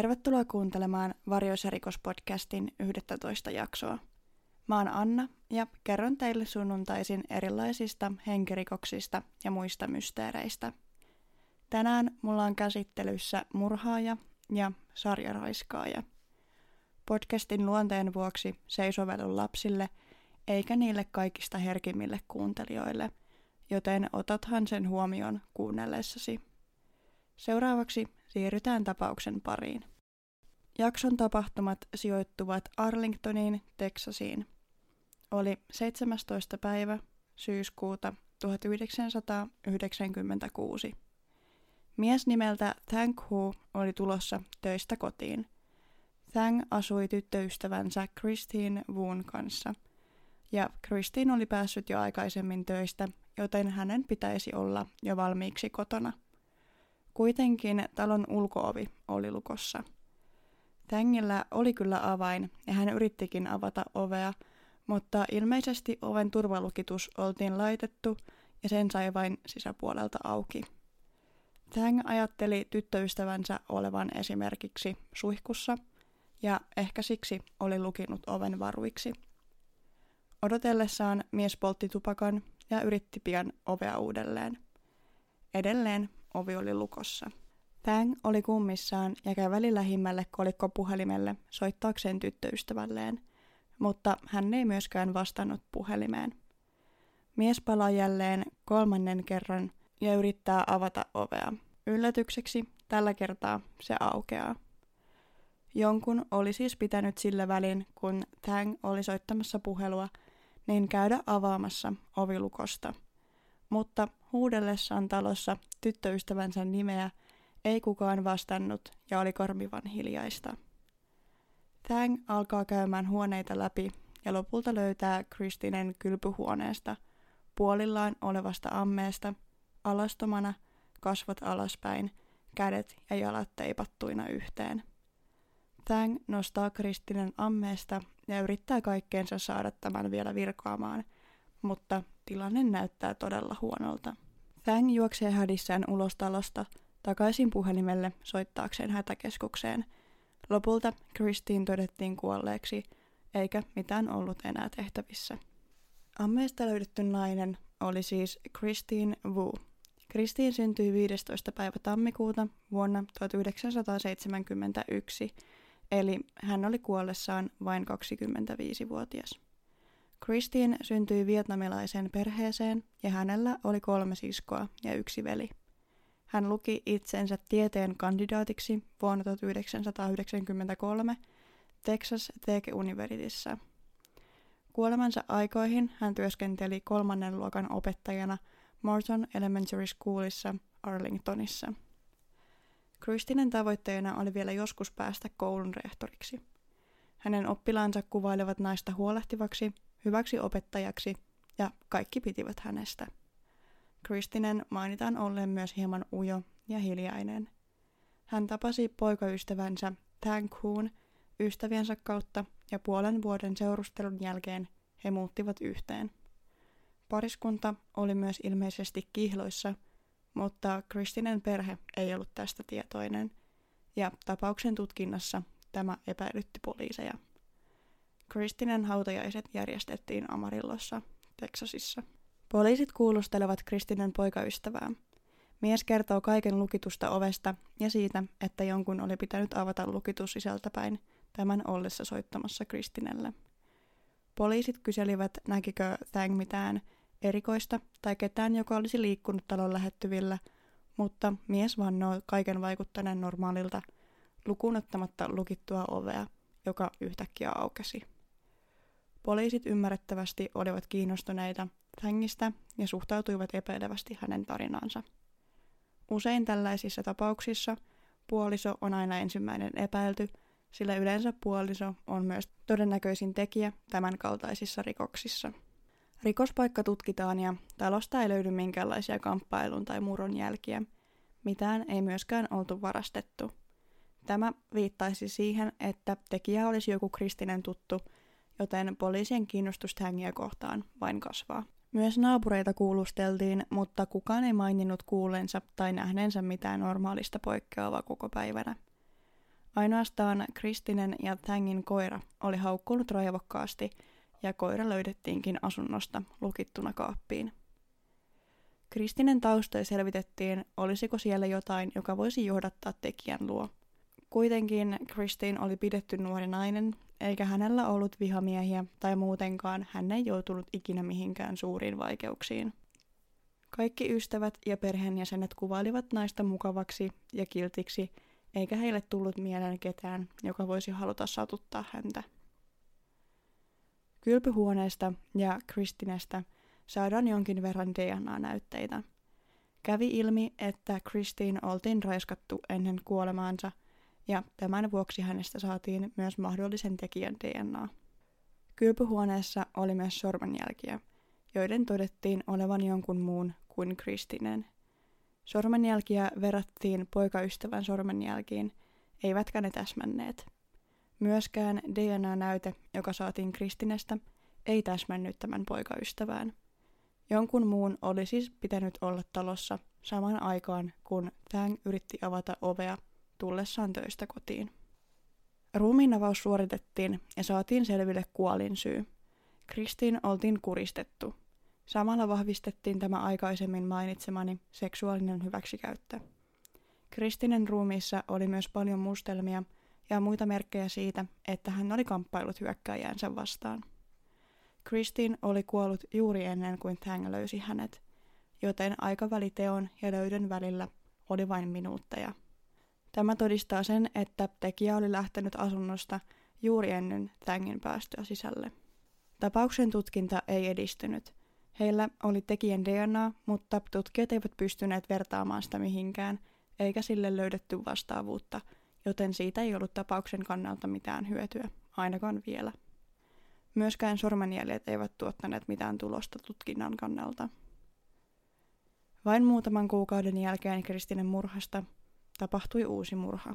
Tervetuloa kuuntelemaan Varjoisa rikospodcastin 11 jaksoa. Mä oon Anna ja kerron teille sunnuntaisin erilaisista henkirikoksista ja muista mysteereistä. Tänään mulla on käsittelyssä murhaaja ja sarjaraiskaaja. Podcastin luonteen vuoksi se ei sovellu lapsille eikä niille kaikista herkimmille kuuntelijoille, joten otathan sen huomioon kuunnellessasi. Seuraavaksi siirrytään tapauksen pariin. Jakson tapahtumat sijoittuvat Arlingtoniin, Teksasiin. Oli 17. päivä syyskuuta 1996. Mies nimeltä Thank Hu oli tulossa töistä kotiin. Thang asui tyttöystävänsä Christine Woon kanssa. Ja Christine oli päässyt jo aikaisemmin töistä, joten hänen pitäisi olla jo valmiiksi kotona – Kuitenkin talon ulkoovi oli lukossa. Tängillä oli kyllä avain ja hän yrittikin avata ovea, mutta ilmeisesti oven turvalukitus oltiin laitettu ja sen sai vain sisäpuolelta auki. Tang ajatteli tyttöystävänsä olevan esimerkiksi suihkussa ja ehkä siksi oli lukinut oven varuiksi. Odotellessaan mies poltti tupakan ja yritti pian ovea uudelleen. Edelleen ovi oli lukossa. Tang oli kummissaan ja käveli lähimmälle kolikkopuhelimelle soittaakseen tyttöystävälleen, mutta hän ei myöskään vastannut puhelimeen. Mies palaa jälleen kolmannen kerran ja yrittää avata ovea. Yllätykseksi tällä kertaa se aukeaa. Jonkun oli siis pitänyt sillä välin, kun Tang oli soittamassa puhelua, niin käydä avaamassa ovilukosta. Mutta huudellessaan talossa tyttöystävänsä nimeä ei kukaan vastannut ja oli kormivan hiljaista. Thang alkaa käymään huoneita läpi ja lopulta löytää Kristinen kylpyhuoneesta, puolillaan olevasta ammeesta, alastomana, kasvot alaspäin, kädet ja jalat teipattuina yhteen. Thang nostaa Kristinen ammeesta ja yrittää kaikkeensa saada tämän vielä virkoamaan, mutta tilanne näyttää todella huonolta. Thang juoksee hädissään ulos talosta takaisin puhelimelle soittaakseen hätäkeskukseen. Lopulta Christine todettiin kuolleeksi, eikä mitään ollut enää tehtävissä. Ammeesta löydetty nainen oli siis Christine Wu. Christine syntyi 15. päivä tammikuuta vuonna 1971, eli hän oli kuollessaan vain 25-vuotias. Christine syntyi vietnamilaiseen perheeseen ja hänellä oli kolme siskoa ja yksi veli. Hän luki itsensä tieteen kandidaatiksi vuonna 1993 Texas Tech Universityssä. Kuolemansa aikoihin hän työskenteli kolmannen luokan opettajana Morton Elementary Schoolissa Arlingtonissa. Kristinen tavoitteena oli vielä joskus päästä koulun rehtoriksi. Hänen oppilaansa kuvailevat naista huolehtivaksi hyväksi opettajaksi ja kaikki pitivät hänestä. Kristinen mainitaan olleen myös hieman ujo ja hiljainen. Hän tapasi poikaystävänsä Thank Hoon ystäviensä kautta ja puolen vuoden seurustelun jälkeen he muuttivat yhteen. Pariskunta oli myös ilmeisesti kihloissa, mutta Kristinen perhe ei ollut tästä tietoinen, ja tapauksen tutkinnassa tämä epäilytti poliiseja. Kristinen hautajaiset järjestettiin Amarillossa, Teksasissa. Poliisit kuulustelevat Kristinen poikaystävää. Mies kertoo kaiken lukitusta ovesta ja siitä, että jonkun oli pitänyt avata lukitus sisältäpäin tämän ollessa soittamassa Kristinelle. Poliisit kyselivät, näkikö Thang mitään erikoista tai ketään, joka olisi liikkunut talon lähettyvillä, mutta mies vannoo kaiken vaikuttaneen normaalilta, lukunottamatta lukittua ovea, joka yhtäkkiä aukesi. Poliisit ymmärrettävästi olivat kiinnostuneita Thangista ja suhtautuivat epäilevästi hänen tarinaansa. Usein tällaisissa tapauksissa puoliso on aina ensimmäinen epäilty, sillä yleensä puoliso on myös todennäköisin tekijä tämän kaltaisissa rikoksissa. Rikospaikka tutkitaan ja talosta ei löydy minkäänlaisia kamppailun tai murron jälkiä. Mitään ei myöskään oltu varastettu. Tämä viittaisi siihen, että tekijä olisi joku kristinen tuttu – joten poliisien kiinnostus hängiä kohtaan vain kasvaa. Myös naapureita kuulusteltiin, mutta kukaan ei maininnut kuullensa tai nähneensä mitään normaalista poikkeavaa koko päivänä. Ainoastaan Kristinen ja Thangin koira oli haukkunut raivokkaasti ja koira löydettiinkin asunnosta lukittuna kaappiin. Kristinen taustoja selvitettiin, olisiko siellä jotain, joka voisi johdattaa tekijän luo. Kuitenkin Kristin oli pidetty nuori nainen, eikä hänellä ollut vihamiehiä tai muutenkaan hän ei joutunut ikinä mihinkään suuriin vaikeuksiin. Kaikki ystävät ja perheenjäsenet kuvailivat naista mukavaksi ja kiltiksi, eikä heille tullut mieleen ketään, joka voisi haluta satuttaa häntä. Kylpyhuoneesta ja Kristinestä saadaan jonkin verran DNA-näytteitä. Kävi ilmi, että Christine oltiin raiskattu ennen kuolemaansa, ja tämän vuoksi hänestä saatiin myös mahdollisen tekijän DNA. Kylpyhuoneessa oli myös sormenjälkiä, joiden todettiin olevan jonkun muun kuin Kristinen. Sormenjälkiä verrattiin poikaystävän sormenjälkiin, eivätkä ne täsmänneet. Myöskään DNA-näyte, joka saatiin Kristinestä, ei täsmännyt tämän poikaystävään. Jonkun muun oli siis pitänyt olla talossa saman aikaan, kun Tang yritti avata ovea tullessaan töistä kotiin. Ruumiinavaus suoritettiin ja saatiin selville kuolin syy. Kristiin oltiin kuristettu. Samalla vahvistettiin tämä aikaisemmin mainitsemani seksuaalinen hyväksikäyttö. Kristinen ruumiissa oli myös paljon mustelmia ja muita merkkejä siitä, että hän oli kamppailut hyökkääjäänsä vastaan. Christine oli kuollut juuri ennen kuin Tang löysi hänet, joten aikaväli teon ja löydön välillä oli vain minuutteja. Tämä todistaa sen, että tekijä oli lähtenyt asunnosta juuri ennen Tangin päästöä sisälle. Tapauksen tutkinta ei edistynyt. Heillä oli tekijän DNA, mutta tutkijat eivät pystyneet vertaamaan sitä mihinkään, eikä sille löydetty vastaavuutta, joten siitä ei ollut tapauksen kannalta mitään hyötyä, ainakaan vielä. Myöskään sormenjäljet eivät tuottaneet mitään tulosta tutkinnan kannalta. Vain muutaman kuukauden jälkeen Kristinen murhasta tapahtui uusi murha.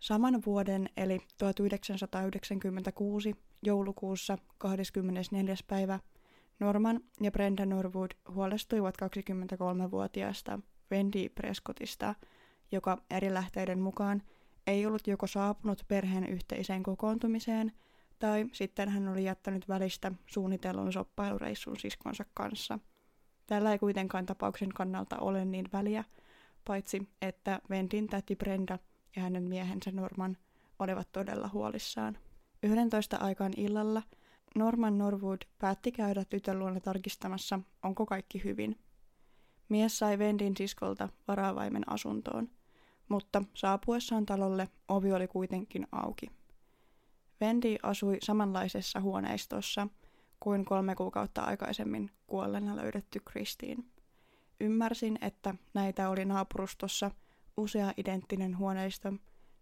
Saman vuoden eli 1996 joulukuussa 24. päivä Norman ja Brenda Norwood huolestuivat 23-vuotiaasta Wendy Prescottista, joka eri lähteiden mukaan ei ollut joko saapunut perheen yhteiseen kokoontumiseen – tai sitten hän oli jättänyt välistä suunnitellun soppailureissun siskonsa kanssa. Tällä ei kuitenkaan tapauksen kannalta ole niin väliä, paitsi että Ventin täti Brenda ja hänen miehensä Norman olivat todella huolissaan. 11 aikaan illalla Norman Norwood päätti käydä tytön luona tarkistamassa, onko kaikki hyvin. Mies sai Vendin siskolta varavaimen asuntoon, mutta saapuessaan talolle ovi oli kuitenkin auki. Wendy asui samanlaisessa huoneistossa kuin kolme kuukautta aikaisemmin kuolleena löydetty Christine. Ymmärsin, että näitä oli naapurustossa usea identtinen huoneisto,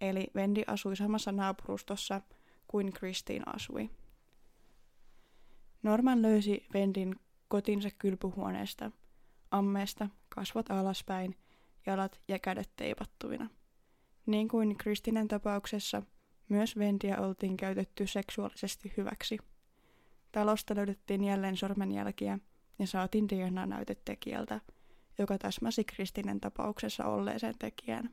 eli Wendy asui samassa naapurustossa kuin Christine asui. Norman löysi Vendin kotinsa kylpyhuoneesta, ammeesta, kasvot alaspäin, jalat ja kädet teipattuina. Niin kuin Kristinen tapauksessa – myös Vendiä oltiin käytetty seksuaalisesti hyväksi. Talosta löydettiin jälleen sormenjälkiä ja saatiin DNA-näytetekijältä, joka täsmäsi Kristinen tapauksessa olleeseen tekijään.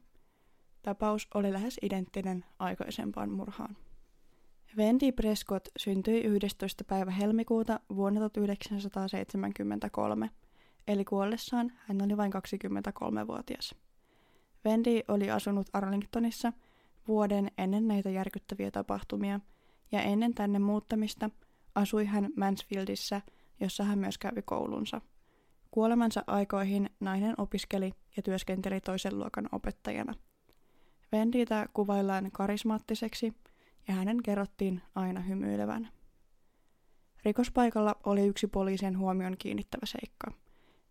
Tapaus oli lähes identtinen aikaisempaan murhaan. Wendy Prescott syntyi 11. päivä helmikuuta vuonna 1973, eli kuollessaan hän oli vain 23-vuotias. Wendy oli asunut Arlingtonissa – vuoden ennen näitä järkyttäviä tapahtumia, ja ennen tänne muuttamista asui hän Mansfieldissa, jossa hän myös kävi koulunsa. Kuolemansa aikoihin nainen opiskeli ja työskenteli toisen luokan opettajana. Venditä kuvaillaan karismaattiseksi ja hänen kerrottiin aina hymyilevän. Rikospaikalla oli yksi poliisin huomion kiinnittävä seikka,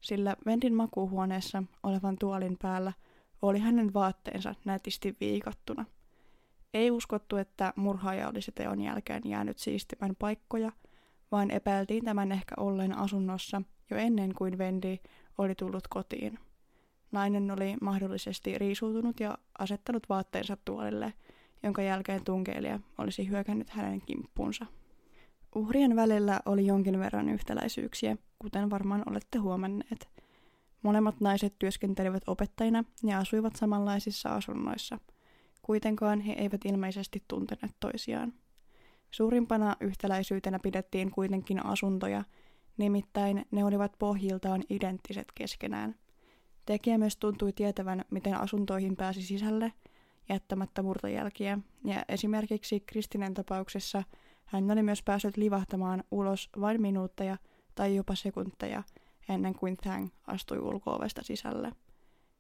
sillä Vendin makuuhuoneessa olevan tuolin päällä oli hänen vaatteensa nätisti viikattuna – ei uskottu, että murhaaja olisi teon jälkeen jäänyt siistimään paikkoja, vaan epäiltiin tämän ehkä olleen asunnossa jo ennen kuin Vendi oli tullut kotiin. Nainen oli mahdollisesti riisuutunut ja asettanut vaatteensa tuolille, jonka jälkeen tunkeilija olisi hyökännyt hänen kimppuunsa. Uhrien välillä oli jonkin verran yhtäläisyyksiä, kuten varmaan olette huomanneet. Molemmat naiset työskentelivät opettajina ja asuivat samanlaisissa asunnoissa – Kuitenkaan he eivät ilmeisesti tunteneet toisiaan. Suurimpana yhtäläisyytenä pidettiin kuitenkin asuntoja, nimittäin ne olivat pohjiltaan identtiset keskenään. Tekijä myös tuntui tietävän, miten asuntoihin pääsi sisälle, jättämättä murtojälkiä, ja esimerkiksi Kristinen tapauksessa hän oli myös päässyt livahtamaan ulos vain minuutteja tai jopa sekunteja ennen kuin Thang astui ulkoovesta sisälle.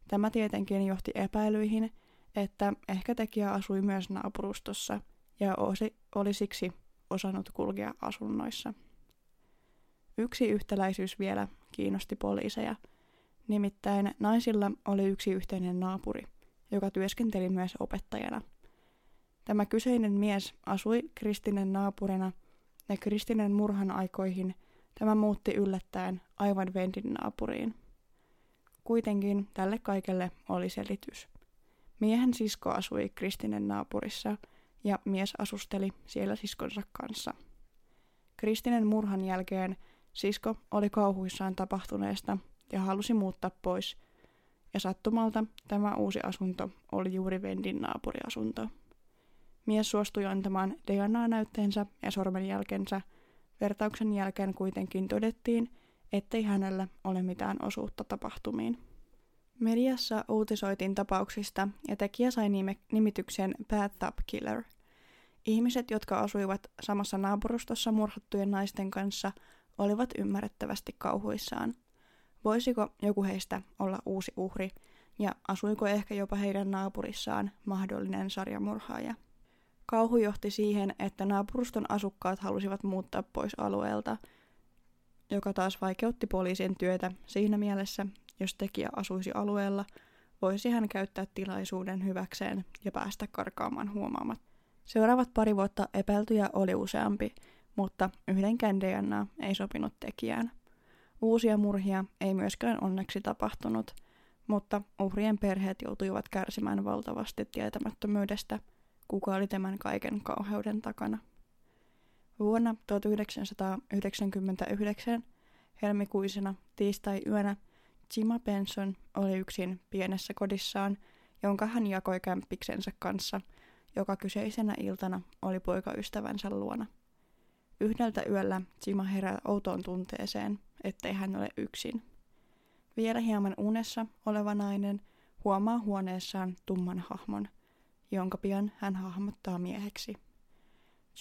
Tämä tietenkin johti epäilyihin, että ehkä tekijä asui myös naapurustossa ja oli siksi osannut kulkea asunnoissa. Yksi yhtäläisyys vielä kiinnosti poliiseja. Nimittäin naisilla oli yksi yhteinen naapuri, joka työskenteli myös opettajana. Tämä kyseinen mies asui kristinen naapurina ja kristinen murhan aikoihin tämä muutti yllättäen aivan Vendin naapuriin. Kuitenkin tälle kaikelle oli selitys. Miehen sisko asui kristinen naapurissa ja mies asusteli siellä siskonsa kanssa. Kristinen murhan jälkeen sisko oli kauhuissaan tapahtuneesta ja halusi muuttaa pois, ja sattumalta tämä uusi asunto oli juuri Vendin naapuriasunto. Mies suostui antamaan DNA-näytteensä ja sormenjälkensä. Vertauksen jälkeen kuitenkin todettiin, ettei hänellä ole mitään osuutta tapahtumiin. Mediassa uutisoitiin tapauksista ja tekijä sai nime- nimityksen Bathtub Killer. Ihmiset, jotka asuivat samassa naapurustossa murhattujen naisten kanssa, olivat ymmärrettävästi kauhuissaan. Voisiko joku heistä olla uusi uhri, ja asuiko ehkä jopa heidän naapurissaan mahdollinen sarjamurhaaja? Kauhu johti siihen, että naapuruston asukkaat halusivat muuttaa pois alueelta, joka taas vaikeutti poliisin työtä siinä mielessä, jos tekijä asuisi alueella, voisi hän käyttää tilaisuuden hyväkseen ja päästä karkaamaan huomaamat. Seuraavat pari vuotta epäiltyjä oli useampi, mutta yhdenkään DNA ei sopinut tekijään. Uusia murhia ei myöskään onneksi tapahtunut, mutta uhrien perheet joutuivat kärsimään valtavasti tietämättömyydestä, kuka oli tämän kaiken kauheuden takana. Vuonna 1999 helmikuisena tiistai-yönä Jima Benson oli yksin pienessä kodissaan, jonka hän jakoi kämppiksensä kanssa, joka kyseisenä iltana oli poikaystävänsä luona. Yhdeltä yöllä Jima herää outoon tunteeseen, ettei hän ole yksin. Vielä hieman unessa oleva nainen huomaa huoneessaan tumman hahmon, jonka pian hän hahmottaa mieheksi.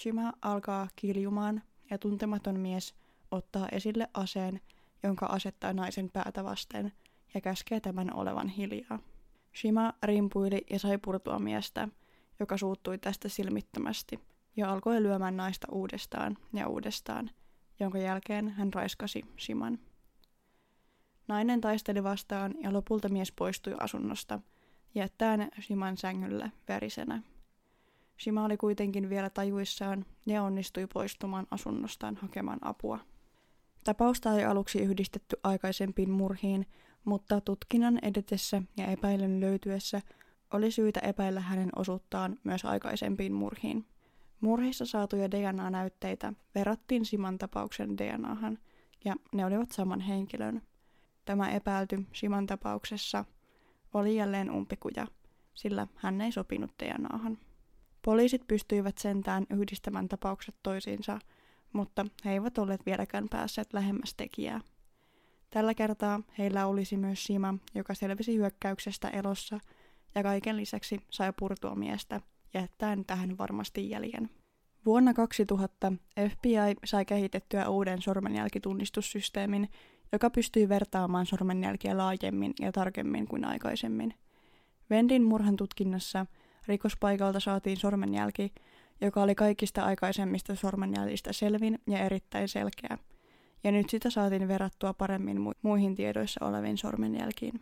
Jima alkaa kiljumaan ja tuntematon mies ottaa esille aseen jonka asettaa naisen päätä vasten ja käskee tämän olevan hiljaa. Shima rimpuili ja sai purtua miestä, joka suuttui tästä silmittömästi ja alkoi lyömään naista uudestaan ja uudestaan, jonka jälkeen hän raiskasi Shiman. Nainen taisteli vastaan ja lopulta mies poistui asunnosta, jättäen Shiman sängylle verisenä. Shima oli kuitenkin vielä tajuissaan ja onnistui poistumaan asunnostaan hakemaan apua. Tapausta ei aluksi yhdistetty aikaisempiin murhiin, mutta tutkinnan edetessä ja epäilyn löytyessä oli syytä epäillä hänen osuuttaan myös aikaisempiin murhiin. Murhissa saatuja DNA-näytteitä verrattiin Siman tapauksen DNAhan, ja ne olivat saman henkilön. Tämä epäilty Siman tapauksessa oli jälleen umpikuja, sillä hän ei sopinut DNAhan. Poliisit pystyivät sentään yhdistämään tapaukset toisiinsa – mutta he eivät olleet vieläkään päässeet lähemmäs tekijää. Tällä kertaa heillä olisi myös Sima, joka selvisi hyökkäyksestä elossa ja kaiken lisäksi sai purtua miestä, jättäen tähän varmasti jäljen. Vuonna 2000 FBI sai kehitettyä uuden sormenjälkitunnistussysteemin, joka pystyi vertaamaan sormenjälkiä laajemmin ja tarkemmin kuin aikaisemmin. Vendin murhan tutkinnassa rikospaikalta saatiin sormenjälki, joka oli kaikista aikaisemmista sormenjäljistä selvin ja erittäin selkeä, ja nyt sitä saatiin verrattua paremmin mu- muihin tiedoissa oleviin sormenjälkiin.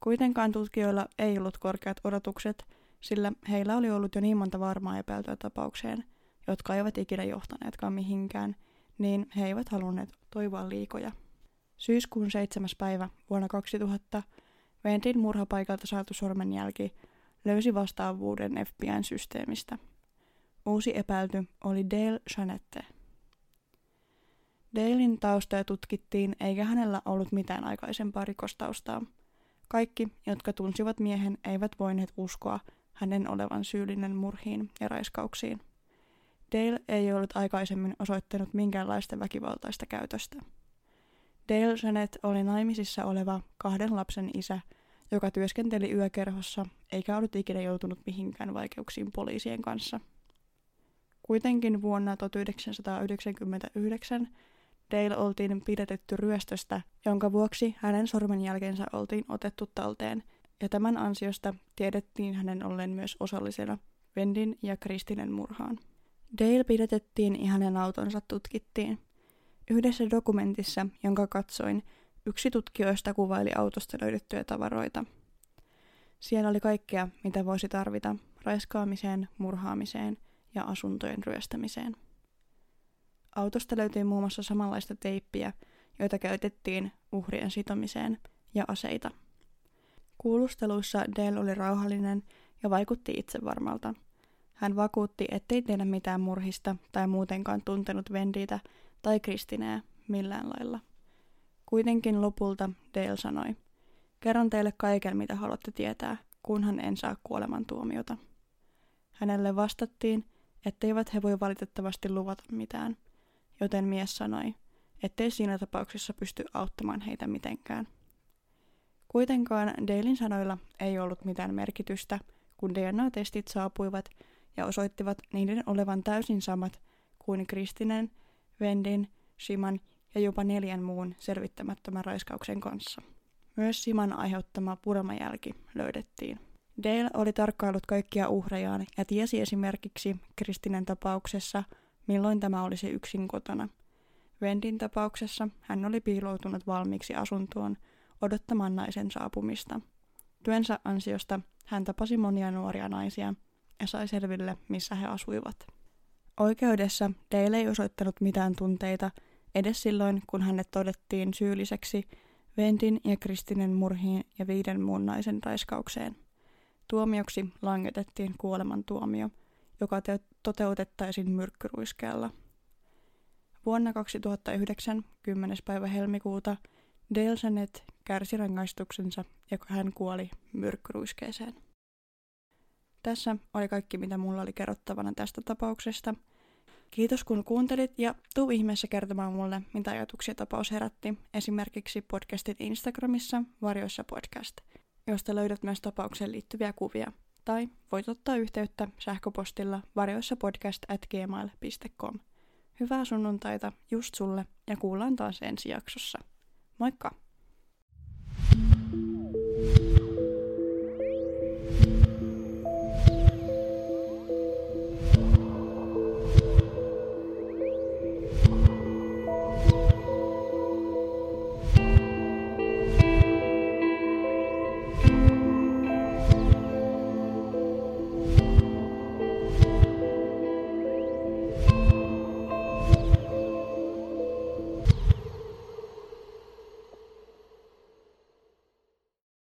Kuitenkaan tutkijoilla ei ollut korkeat odotukset, sillä heillä oli ollut jo niin monta varmaa epäiltyä tapaukseen, jotka eivät ikinä johtaneetkaan mihinkään, niin he eivät halunneet toivoa liikoja. Syyskuun 7. päivä vuonna 2000 Ventin murhapaikalta saatu sormenjälki löysi vastaavuuden FBIn systeemistä – Uusi epäilty oli Dale Chanette. Dalein taustoja tutkittiin, eikä hänellä ollut mitään aikaisempaa rikostaustaa. Kaikki, jotka tunsivat miehen, eivät voineet uskoa hänen olevan syyllinen murhiin ja raiskauksiin. Dale ei ollut aikaisemmin osoittanut minkäänlaista väkivaltaista käytöstä. Dale Janet oli naimisissa oleva kahden lapsen isä, joka työskenteli yökerhossa eikä ollut ikinä joutunut mihinkään vaikeuksiin poliisien kanssa. Kuitenkin vuonna 1999 Dale oltiin pidätetty ryöstöstä, jonka vuoksi hänen sormenjälkensä oltiin otettu talteen, ja tämän ansiosta tiedettiin hänen ollen myös osallisena Vendin ja Kristinen murhaan. Dale pidätettiin ja hänen autonsa tutkittiin. Yhdessä dokumentissa, jonka katsoin, yksi tutkijoista kuvaili autosta löydettyjä tavaroita. Siellä oli kaikkea, mitä voisi tarvita raiskaamiseen, murhaamiseen ja asuntojen ryöstämiseen. Autosta löytyi muun muassa samanlaista teippiä, joita käytettiin uhrien sitomiseen, ja aseita. Kuulusteluissa Dale oli rauhallinen ja vaikutti itsevarmalta. Hän vakuutti, ettei tiedä mitään murhista tai muutenkaan tuntenut Vendiitä tai Kristineä millään lailla. Kuitenkin lopulta Dale sanoi, kerron teille kaiken mitä haluatte tietää, kunhan en saa kuolemantuomiota. Hänelle vastattiin, etteivät he voi valitettavasti luvata mitään – joten mies sanoi, ettei siinä tapauksessa pysty auttamaan heitä mitenkään. Kuitenkaan Dalein sanoilla ei ollut mitään merkitystä, kun DNA-testit saapuivat ja osoittivat niiden olevan täysin samat kuin Kristinen, Vendin, Shiman ja jopa neljän muun selvittämättömän raiskauksen kanssa. Myös Siman aiheuttama purmajälki löydettiin. Dale oli tarkkaillut kaikkia uhrejaan ja tiesi esimerkiksi Kristinen tapauksessa – milloin tämä olisi yksin kotona. Vendin tapauksessa hän oli piiloutunut valmiiksi asuntoon odottamaan naisen saapumista. Työnsä ansiosta hän tapasi monia nuoria naisia ja sai selville, missä he asuivat. Oikeudessa Dale ei osoittanut mitään tunteita edes silloin, kun hänet todettiin syylliseksi Vendin ja Kristinen murhiin ja viiden muun naisen raiskaukseen. Tuomioksi langetettiin kuolemantuomio – joka te- toteutettaisiin myrkkyruiskeella. Vuonna 2009, 10. päivä helmikuuta, Delsenet kärsi rangaistuksensa ja hän kuoli myrkkyruiskeeseen. Tässä oli kaikki, mitä mulla oli kerrottavana tästä tapauksesta. Kiitos kun kuuntelit ja tuu ihmeessä kertomaan mulle, mitä ajatuksia tapaus herätti, esimerkiksi podcastin Instagramissa Varjoissa podcast, josta löydät myös tapaukseen liittyviä kuvia – tai voit ottaa yhteyttä sähköpostilla varjoissapodcast.gmail.com. Hyvää sunnuntaita just sulle ja kuullaan taas ensi jaksossa. Moikka!